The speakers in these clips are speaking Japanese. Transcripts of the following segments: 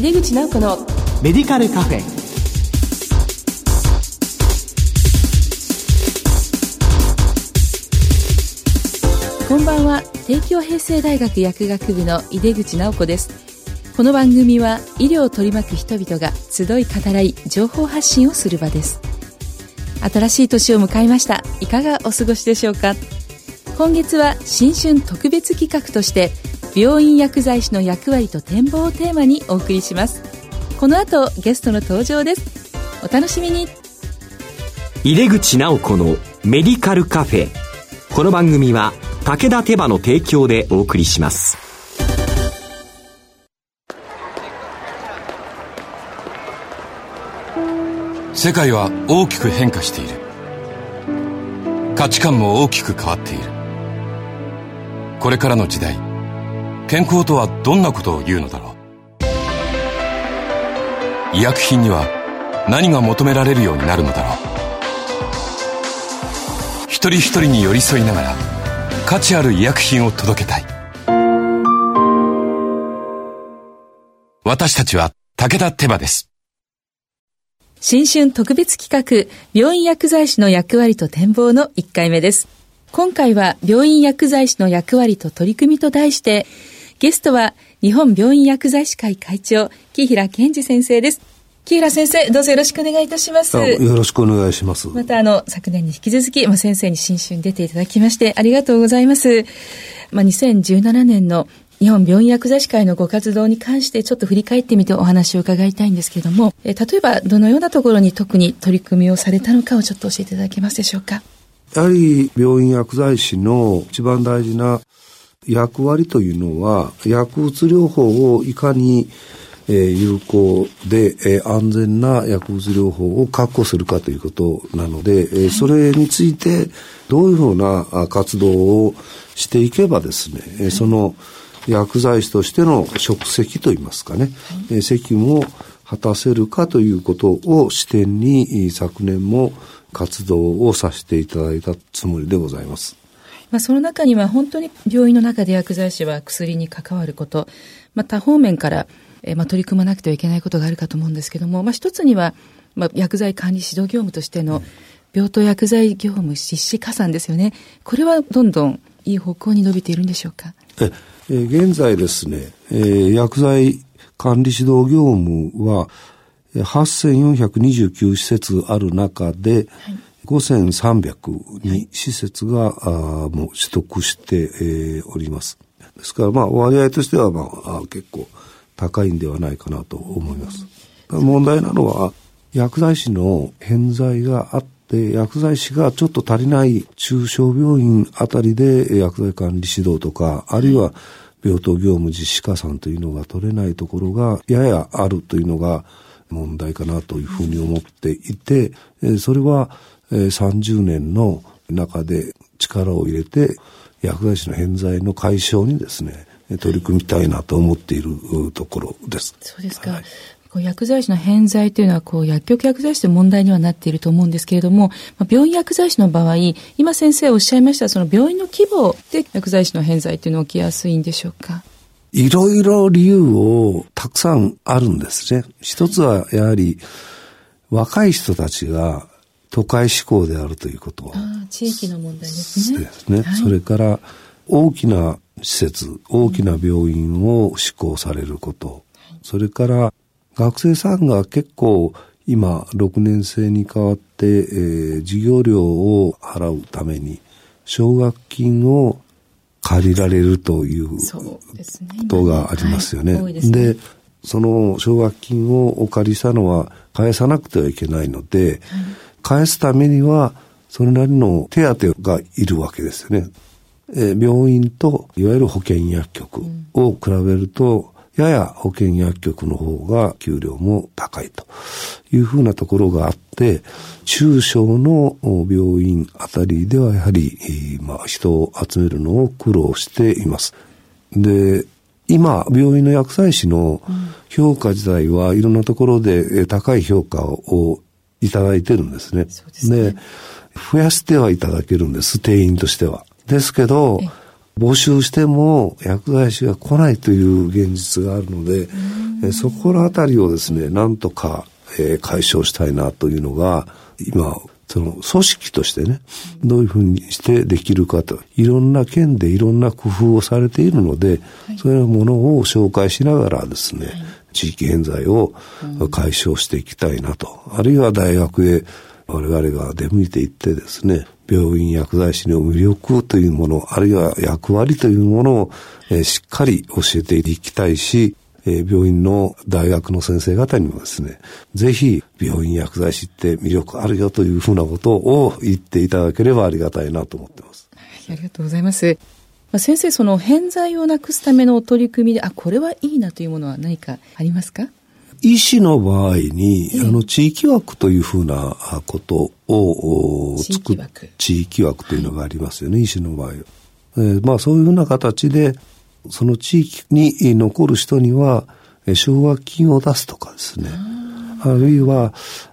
井出口直子のメディカルカフェ。こんばんは。帝京平成大学薬学部の井出口直子です。この番組は医療を取り巻く人々が集い語らい情報発信をする場です。新しい年を迎えました。いかがお過ごしでしょうか？今月は新春特別企画として病院薬剤師の役割と展望をテーマにお送りします。この後ゲストの登場です。お楽しみに。入れ口直子のメディカルカフェ。この番組は武田手羽の提供でお送りします。世界は大きく変化している。価値観も大きく変わっている。これからの時代健康とはどんなことを言うのだろう。医薬品には何が求められるようになるのだろう。一人一人に寄り添いながら価値ある医薬品を届けたい。私たちは武田手羽です。新春特別企画病院薬剤師の役割と展望の1回目です。今回は病院薬剤師の役割と取り組みと題してゲストは日本病院薬剤師会会長、木平健二先生です。木平先生、どうぞよろしくお願いいたします。よろしくお願いします。また、あの、昨年に引き続き、まあ、先生に新春に出ていただきまして、ありがとうございます。まあ、2017年の日本病院薬剤師会のご活動に関してちょっと振り返ってみてお話を伺いたいんですけれども、え例えばどのようなところに特に取り組みをされたのかをちょっと教えていただけますでしょうか。やはり病院薬剤師の一番大事な役割というのは、薬物療法をいかに、えー、有効で、えー、安全な薬物療法を確保するかということなので、えー、それについてどういうふうな活動をしていけばですね、えー、その薬剤師としての職責といいますかね、えー、責務を果たせるかということを視点に昨年も活動をさせていただいたつもりでございます。まあ、その中には本当に病院の中で薬剤師は薬に関わること、まあ、多方面から、えー、まあ、取り組まなくてはいけないことがあるかと思うんですけども、まあ、一つには、まあ、薬剤管理指導業務としての病棟薬剤業務実施加算ですよね。これはどんどんいい方向に伸びているんでしょうか？え、えー、現在ですね、えー、薬剤管理指導業務は8429施設ある中で、はい5300に施設が、あもう取得して、えー、おります。ですから、まあ、割合としては、まあ、結構高いんではないかなと思います。問題なのは、薬剤師の偏在があって、薬剤師がちょっと足りない中小病院あたりで薬剤管理指導とか、あるいは病棟業務実施加算というのが取れないところがややあるというのが問題かなというふうに思っていて、それは30年の中で力を入れて薬剤師の偏在の解消にですね取り組みたいなと思っているところです。そうですか。はいこう薬剤師の偏在というのはこう薬局薬剤師という問題にはなっていると思うんですけれども、まあ、病院薬剤師の場合今先生おっしゃいましたその病院の規模で薬剤師の偏在というのは起きやすいんでしょうか？いろいろ理由をたくさんあるんですね。一つはやはり若い人たちが都会志向であるということ。地域の問題ですね。ですね。はい、それから大きな施設、大きな病院を施行されること。はい、それから学生さんが結構今6年生に変わって、えー、授業料を払うために奨学金を借りられるということがありますよね。で、ね、その奨学金をお借りしたのは返さなくてはいけないので、はい返すためには、それなりの手当がいるわけですよね。えー、病院といわゆる保険薬局を比べると、やや保険薬局の方が給料も高いというふうなところがあって、中小の病院あたりではやはり、まあ、人を集めるのを苦労しています。で、今、病院の薬剤師の評価自体はいろんなところで高い評価をいただいてるんですね。で、ね、増やしてはいただけるんです、定員としては。ですけど、募集しても薬剤師が来ないという現実があるので、えそこら辺りをですね、なんとか、えー、解消したいなというのが、今、その組織としてね、どういうふうにしてできるかと、いろんな県でいろんな工夫をされているので、はい、そういうものを紹介しながらですね、はい、地域偏在を解消していきたいなと、あるいは大学へ我々が出向いていってですね、病院薬剤師の魅力というもの、あるいは役割というものを、え、しっかり教えていきたいし、え、病院の大学の先生方にもですね、ぜひ病院薬剤師って魅力あるよというふうなことを言っていただければありがたいなと思ってます。ありがとうございます。まあ、先生、その偏在をなくすための取り組みで、あ、これはいいなというものは何かありますか？医師の場合に、あの、地域枠というふうなことを作っ地域枠というのがありますよね、はい、医師の場合。えー、まあ、そういうふうな形で、その地域に残る人には、奨学金を出すとかですね。あるいは、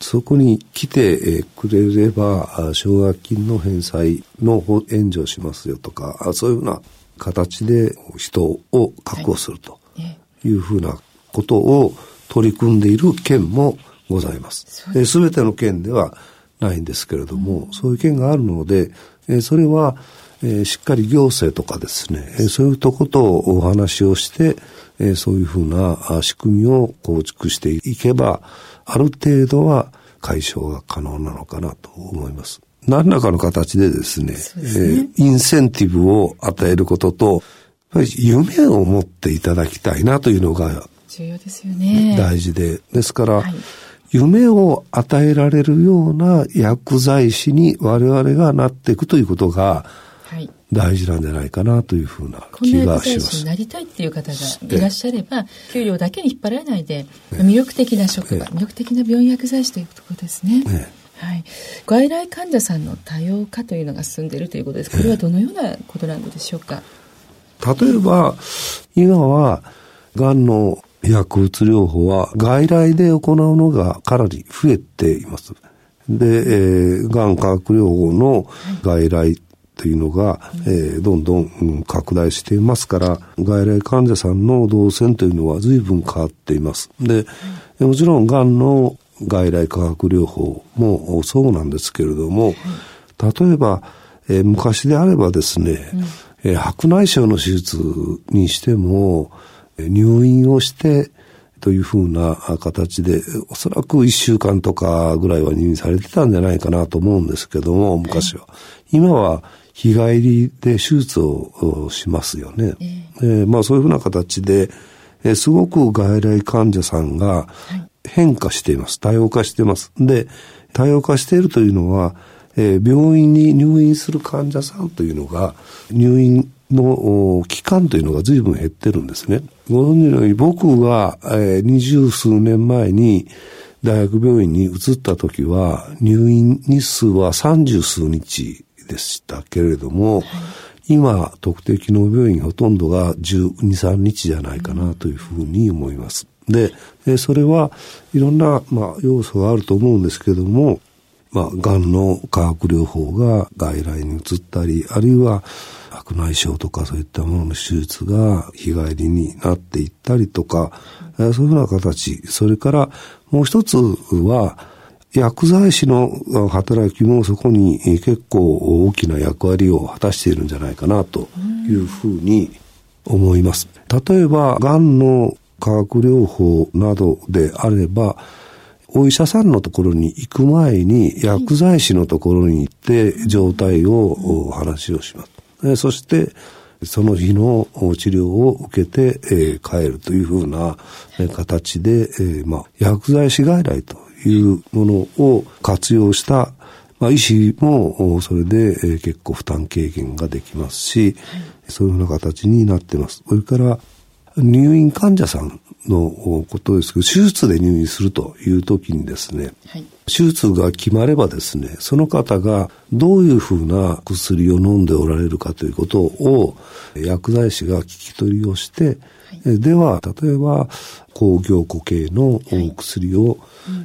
そこに来てくれれば、奨学金の返済の援助をしますよとか、そういうふうな形で人を確保するとい。うふうなことを取り組んでいる県もございます。すべての県ではないんですけれども、うん、そういう県があるので、それは、えー、しっかり行政とかですね、えー、そういうとことお話をして、えー、そういうふうな仕組みを構築していけば、ある程度は解消が可能なのかなと思います。何らかの形でですね、すねえー、インセンティブを与えることと、やっぱり夢を持っていただきたいなというのが重要ですよね。大事で。ですから、はい、夢を与えられるような薬剤師に我々がなっていくということが、大事なんじゃないかなというふうな気がします。になりたいっていう方がいらっしゃれば、給料だけに引っ張られないで、魅力的な職場、魅力的な病院薬剤師ということですね。はい、外来患者さんの多様化というのが進んでいるということです。これはどのようなことなのでしょうか？例えば、今は、がんの薬物療法は外来で行うのがかなり増えています。で、えー、がん化学療法の外来というのが、えー、どんどん、うん、拡大していますから、外来患者さんの動線というのは随分変わっています。で、もちろん、がんの外来化学療法もそうなんですけれども、例えば、えー、昔であればですね、えー、白内障の手術にしても、入院をして、というふうな形で、おそらく一週間とかぐらいは入院されてたんじゃないかなと思うんですけども、昔は。今は日帰りで手術をしますよね。えー、まあそういうふうな形で、えー、すごく外来患者さんが変化しています。多様化しています。で、多様化しているというのは、えー、病院に入院する患者さんというのが、入院の期間というのが随分減ってるんですね。ご存知のように僕が、えー、二十数年前に大学病院に移った時は入院日数は三十数日でしたけれども、はい、今、特定機能病院ほとんどが12、3日じゃないかなというふうに思います。で、それはいろんな、まあ、要素があると思うんですけども、まあ、癌の化学療法が外来に移ったり、あるいは白内障とかそういったものの手術が日帰りになっていったりとか、そういうふうな形。それからもう一つは、薬剤師の働きもそこに結構大きな役割を果たしているんじゃないかなというふうに思います。例えば、癌の化学療法などであれば、お医者さんのところに行く前に薬剤師のところに行って状態をお話をします。そして、その日の治療を受けて、えー、帰るというふうな形で、えー、まあ、薬剤師外来というものを活用した、まあ、医師もそれで結構負担軽減ができますし、はい、そういうふうな形になってます。それから入院患者さんのことですけど、手術で入院するという時にですね、はい、手術が決まればですね、その方がどういうふうな薬を飲んでおられるかということを薬剤師が聞き取りをして、はい、では、例えば抗凝固系の薬を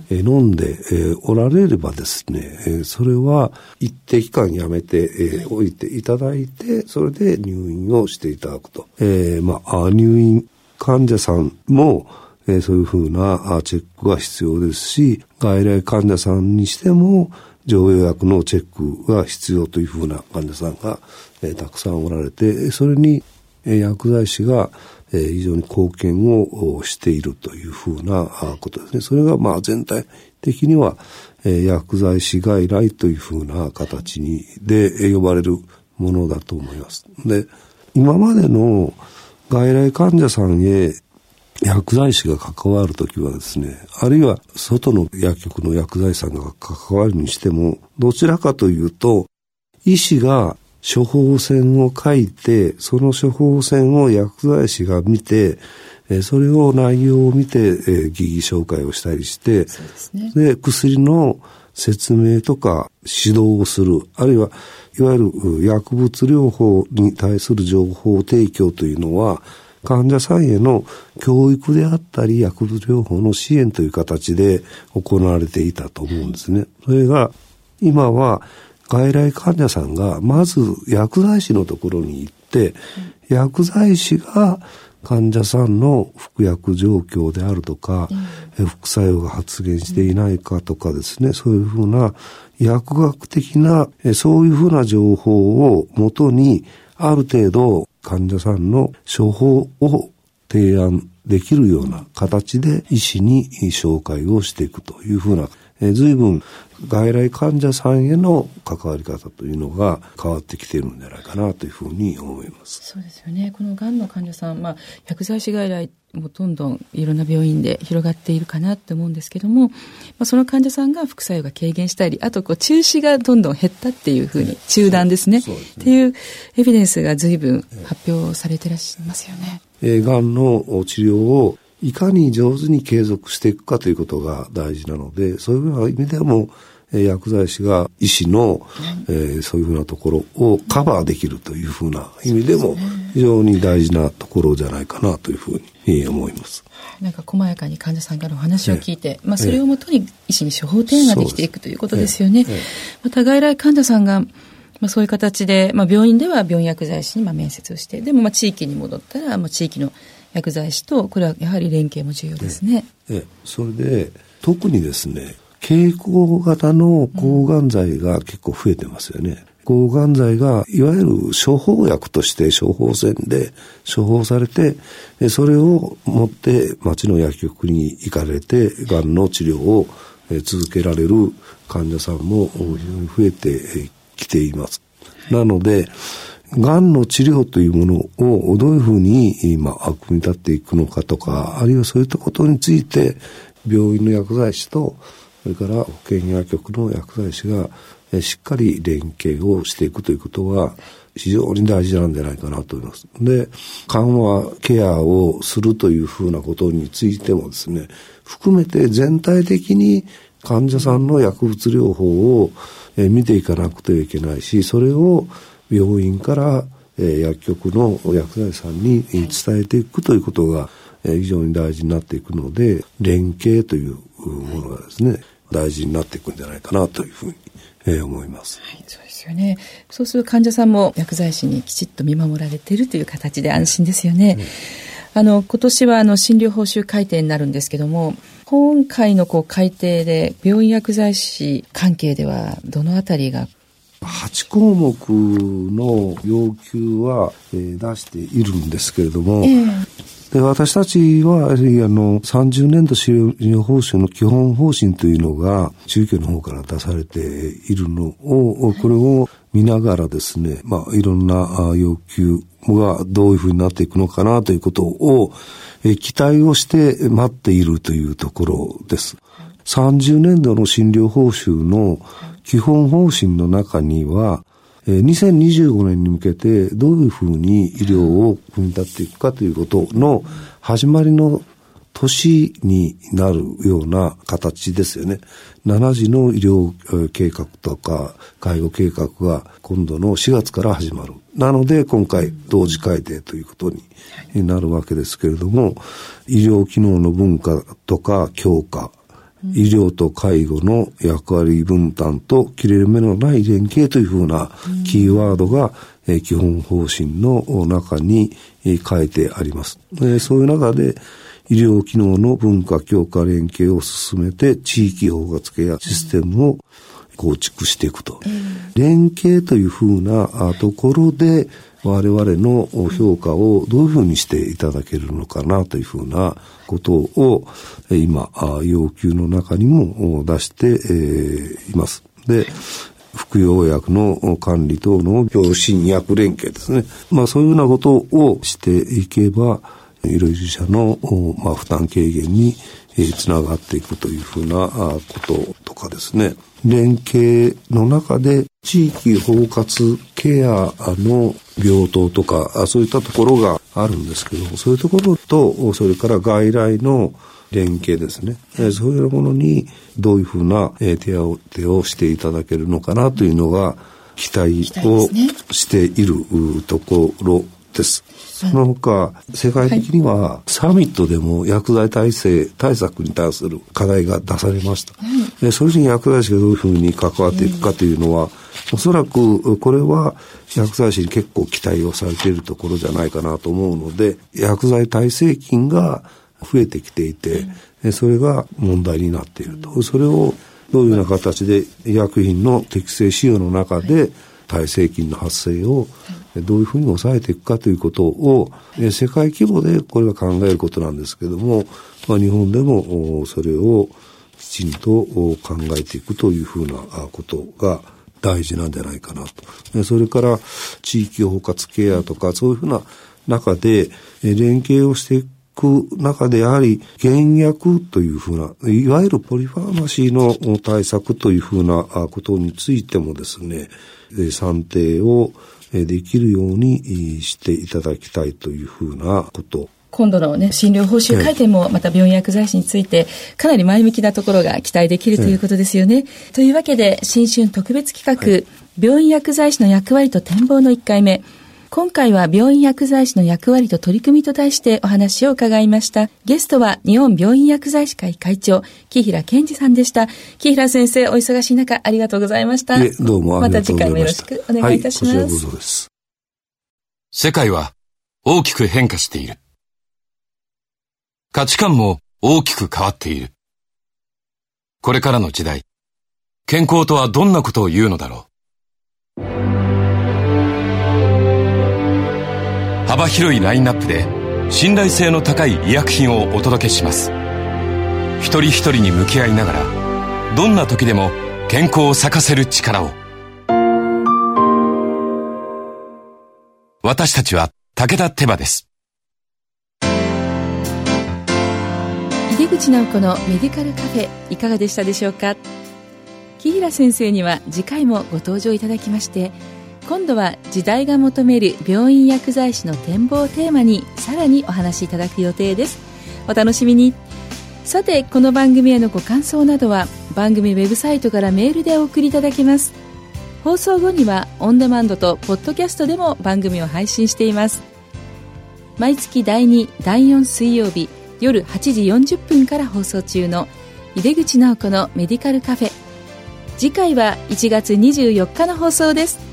飲んでおられればですね、それは一定期間やめておい。ていただいて、それで入院をしていただくと。えー、まあ、入院患者さんも、えー、そういうふうなチェックが必要ですし、外来患者さんにしても、常用薬のチェックが必要というふうな患者さんが、えー、たくさんおられて、それに、えー、薬剤師が、え、非常に貢献をしているというふうなことですね。それがまあ全体的には、え、薬剤師外来というふうな形にで呼ばれるものだと思います。で、今までの外来患者さんへ薬剤師が関わるときはですね、あるいは外の薬局の薬剤師さんが関わるにしても、どちらかというと、医師が処方箋を書いて、その処方箋を薬剤師が見て、それを内容を見て、疑義紹介をしたりして、で、ね、薬の説明とか指導をする、あるいは、いわゆる薬物療法に対する情報提供というのは、患者さんへの教育であったり、薬物療法の支援という形で行われていたと思うんですね。それが、今は外来患者さんが、まず薬剤師のところに行って、薬剤師が患者さんの服薬状況であるとか、うん、副作用が発現していないかとかですね、そういうふうな薬学的な、そういうふうな情報をもとに、ある程度患者さんの処方を提案できるような形で医師に紹介をしていくというふうな、えー、随分外来患者さんへの関わり方というのが変わってきているんじゃないかなというふうに思います。そうですよね。このがんの患者さん、まあ、薬剤師外来もどんどんいろんな病院で広がっているかなって思うんですけども、まあ、その患者さんが副作用が軽減したり、あとこう中止がどんどん減ったっていうふうに、中断ですね、ねっていうエビデンスが随分発表されていらっしゃいますよね。えー、がんの治療をいかに上手に継続していくかということが大事なので、そういう意味でも、薬剤師が医師の、えー、そういうふうなところをカバーできるというふうな意味でも非常に大事なところじゃないかなというふうに思います。なんか細やかに患者さんからお話を聞いて、まあ、それをもとに医師に処方提案ができていくということですよね。また外来患者さんがまあ、そういう形で、まあ、病院では病院薬剤師にまあ面接をして、でもまあ地域に戻ったら、まあ、地域の薬剤師と、これはやはり連携も重要ですね。ええ、それで、特にですね、経口型の抗がん剤が結構増えてますよね。抗がん剤が、いわゆる処方薬として処方箋で処方されて、それを持って町の薬局に行かれて、がんの治療を続けられる患者さんも非常に増えてきています。なので、がんの治療というものをどういうふうに今、組み立っていくのかとか、あるいはそういったことについて、病院の薬剤師と、それから保健薬局の薬剤師がしっかり連携をしていくということは、非常に大事なんじゃないかなと思います。で、緩和ケアをするというふうなことについてもですね、含めて全体的に患者さんの薬物療法を見ていかなくてはいけないし、それを病院から、え薬局の薬剤師さんに伝えていくということが、え非常に大事になっていくので、連携というものがですね、大事になっていくんじゃないかなというふうに、え思います。はい、そうですよね。そうする患者さんも薬剤師にきちっと見守られているという形で安心ですよね。うん、あの、今年はあの、診療報酬改定になるんですけども、今回のこう改定で病院薬剤師関係ではどのあたりが8項目の要求は、えー、出しているんですけれども、えー、で私たちはあの30年度使用報酬の基本方針というのが中継の方から出されているのを、これを見ながらですね、まあいろんな要求がどういうふうになっていくのかなということを、え期待をして待っているというところです。30年度の診療報酬の基本方針の中には、2025年に向けてどういうふうに医療を組み立っていくかということの始まりの年になるような形ですよね。7時の医療計画とか介護計画が今度の4月から始まる。なので今回同時改定ということになるわけですけれども、医療機能の文化とか強化、医療と介護の役割分担と切れ目のない連携というふうなキーワードが、え基本方針の中に書いてあります。そういう中で、医療機能の文化強化連携を進めて地域包括ケアシステムを構築していくと。連携というふうなところで我々の評価をどういうふうにしていただけるのかなというふうなことを今要求の中にも出しています。で、服用薬の管理等の病診薬連携ですね。まあそういうようなことをしていけば、医療従事者の、まあ、負担軽減につながっていくというふうなこととかですね。連携の中で地域包括ケアの病棟とか、そういったところがあるんですけど、そういうところと、それから外来の連携ですね。そういうものにどういうふうな手当てをしていただけるのかなというのが期待をしているところです。その他、世界的にはサミットでも薬剤耐性対策に対する課題が出されました。でそれに薬剤師がどういうふうに関わっていくかというのは、おそらくこれは薬剤師に結構期待をされているところじゃないかなと思うので、薬剤耐性菌が増えてきていて、それが問題になっていると。それをどういうような形で医薬品の適正使用の中で耐性菌の発生をどういうふうに抑えていくかということを世界規模でこれは考えることなんですけども、まあ、日本でもそれをきちんと考えていくというふうなことが大事なんじゃないかなと。それから地域包括ケアとかそういうふうな中で連携をしていく中でやはり原薬というふうな、いわゆるポリファーマシーの対策というふうなことについてもですね、算定をできるようにしていただきたいというふうなこと。今度のね、診療報酬改定もまた病院薬剤師について、かなり前向きなところが期待できるということですよね。というわけで、新春特別企画、はい、病院薬剤師の役割と展望の1回目、今回は病院薬剤師の役割と取り組みと題してお話を伺いました。ゲストは日本病院薬剤師会会長、木平健二さんでした。木平先生、お忙しい中ありがとうございました。どうもまた次回もよろしくお願いいたします。はい、こちらこそです。世界は大きく変化している。価値観も大きく変わっている。これからの時代、健康とはどんなことを言うのだろう。幅広いラインナップで信頼性の高い医薬品をお届けします。一人一人に向き合いながらどんな時でも健康を咲かせる力を。私たちは武田手羽です。井口直子のメディカルカフェいかがでしたでしょうか？木平先生には次回もご登場いただきまして今度は時代が求める病院薬剤師の展望をテーマにさらにお話しいただく予定です。お楽しみに。さてこの番組へのご感想などは番組ウェブサイトからメールでお送りいただけます。放送後にはオンデマンドとポッドキャストでも番組を配信しています。毎月第2第4水曜日夜8時40分から放送中の井出口直子のメディカルカフェ。次回は1月24日の放送です。